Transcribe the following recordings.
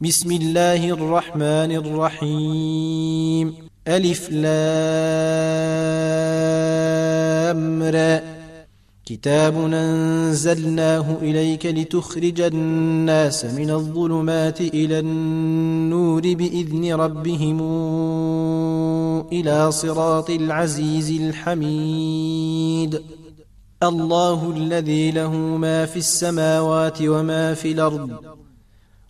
بسم الله الرحمن الرحيم. ألف لام را. كتاب أنزلناه إليك لتخرج الناس من الظلمات إلى النور بإذن ربهم إلى صراط العزيز الحميد. الله الذي له ما في السماوات وما في الأرض.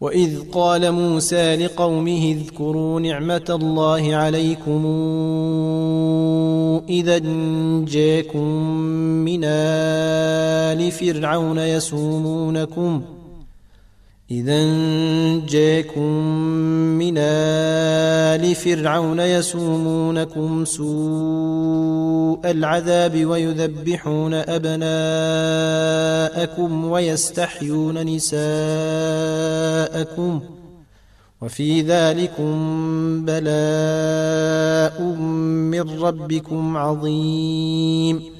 وإذ قال موسى لقومه اذكروا نعمة الله عليكم إذا جاكم من آل فرعون يسومونكم ۖ إذا جاكم من آل فرعون يسومونكم سوء العذاب ويذبحون أبناءكم ويستحيون نساءكم وفي ذلكم بلاء من ربكم عظيم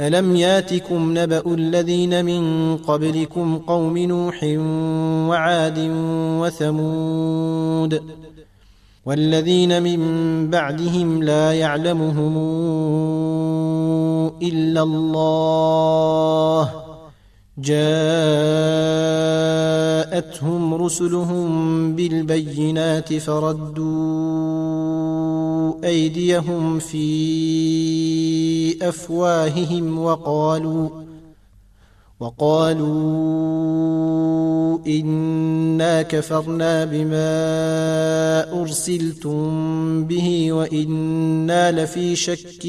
ألم ياتكم نبأ الذين من قبلكم قوم نوح وعاد وثمود والذين من بعدهم لا يعلمهم إلا الله جاءتهم رسلهم بالبينات فردوا أيديهم في أفواههم وقالوا وقالوا إنا كفرنا بما أرسلتم به وإنا لفي شك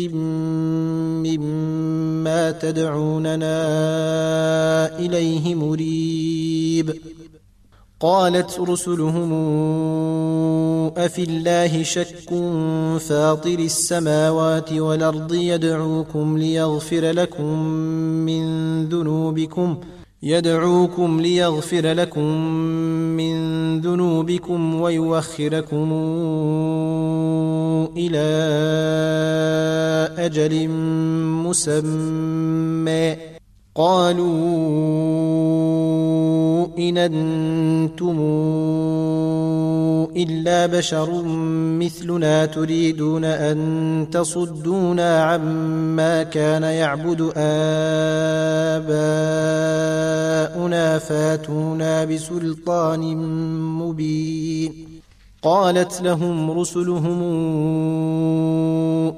مما تدعوننا إليه مريب. قالت رسلهم أفي الله شك فاطر السماوات والأرض يدعوكم ليغفر لكم من ذنوبكم يدعوكم ليغفر لكم من ذنوبكم ويوخركم إلى أجل مسمى. قالوا إن أنتم إلا بشر مثلنا تريدون أن تصدونا عما كان يعبد آباؤنا فاتونا بسلطان مبين قالت لهم رسلهم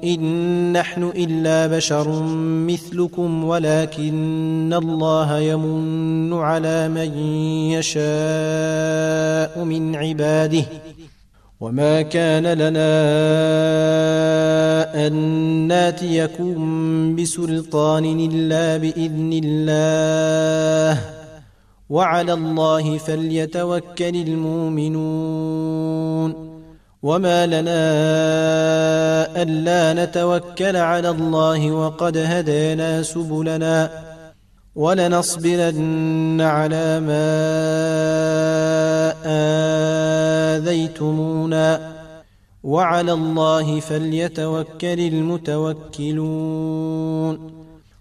إن نحن إلا بشر مثلكم ولكن الله يمن على من يشاء من عباده وما كان لنا أن ناتيكم بسلطان إلا بإذن الله وعلى الله فليتوكل المؤمنون. وما لنا ألا نتوكل على الله وقد هدينا سبلنا. ولنصبرن على ما آذيتمونا. وعلى الله فليتوكل المتوكلون.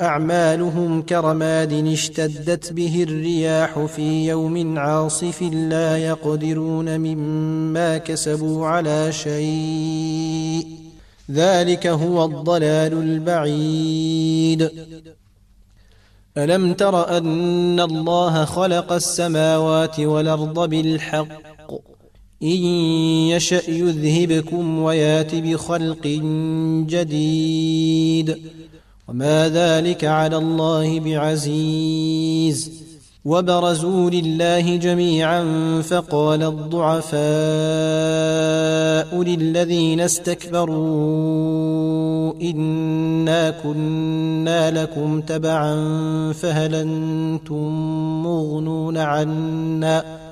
أعمالهم كرماد اشتدت به الرياح في يوم عاصف لا يقدرون مما كسبوا على شيء. ذلك هو الضلال البعيد. ألم تر أن الله خلق السماوات والأرض بالحق؟ إن يشأ يذهبكم ويات بخلق جديد. وما ذلك على الله بعزيز. وبرزوا لله جميعا فقال الضعفاء للذين استكبروا إنا كنا لكم تبعا فهل أنتم مغنون عنا؟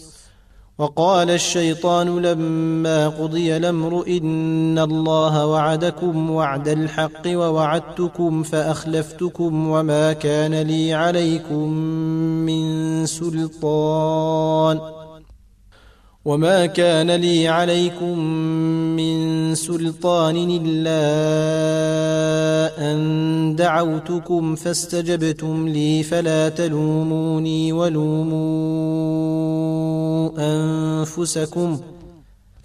وقال الشيطان لما قضي الأمر إن الله وعدكم وعد الحق ووعدتكم فأخلفتكم وما كان لي عليكم من سلطان وما كان لي عليكم من سلطان الا ان دعوتكم فاستجبتم لي فلا تلوموني ولوموا انفسكم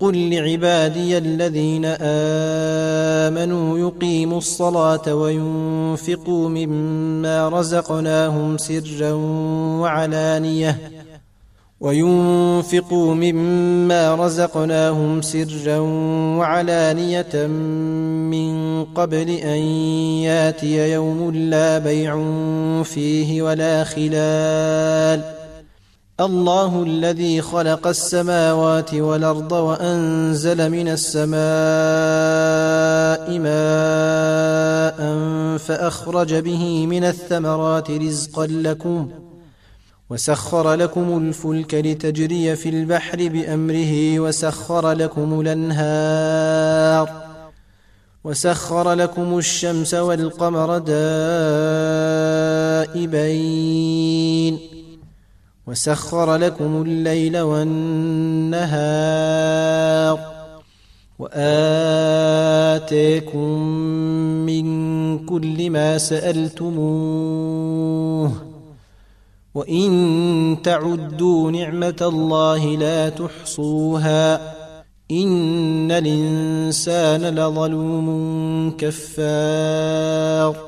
قل لعبادي الذين امنوا يقيموا الصلاه وينفقوا مما رزقناهم سرا وعلانيه وينفقوا مما رزقناهم سرا وعلانيه من قبل ان ياتي يوم لا بيع فيه ولا خلال الله الذي خلق السماوات والأرض وأنزل من السماء ماء فأخرج به من الثمرات رزقا لكم وسخر لكم الفلك لتجري في البحر بأمره وسخر لكم الأنهار وسخر لكم الشمس والقمر دائبين وسخر لكم الليل والنهار وآتيكم من كل ما سألتموه وإن تعدوا نعمة الله لا تحصوها إن الإنسان لظلوم كفار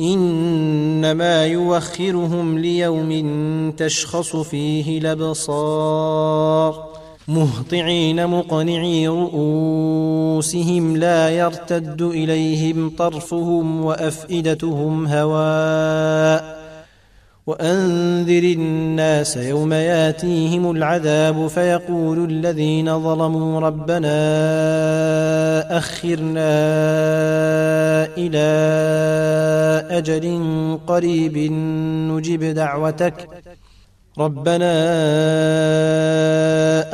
إنما يوخرهم ليوم تشخص فيه الأبصار. مهطعين مقنعي رؤوسهم لا يرتد إليهم طرفهم وأفئدتهم هواء. وأنذر الناس يوم ياتيهم العذاب فيقول الذين ظلموا ربنا أخرنا إلى أجل قريب نجب دعوتك. ربنا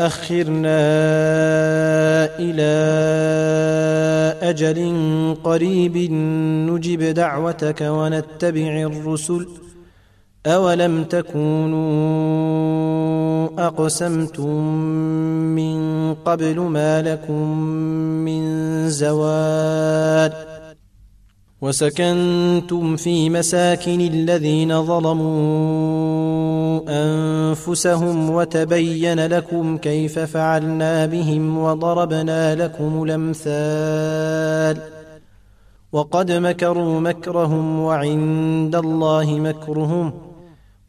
أخرنا إلى أجل قريب نجب دعوتك ونتبع الرسل. اولم تكونوا اقسمتم من قبل ما لكم من زوال وسكنتم في مساكن الذين ظلموا انفسهم وتبين لكم كيف فعلنا بهم وضربنا لكم الامثال وقد مكروا مكرهم وعند الله مكرهم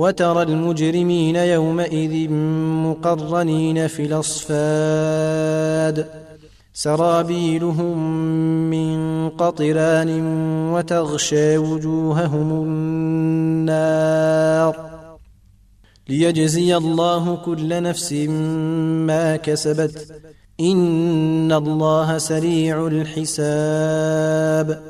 وترى المجرمين يومئذ مقرنين في الأصفاد. سرابيلهم من قطران وتغشى وجوههم النار. ليجزي الله كل نفس ما كسبت. إن الله سريع الحساب.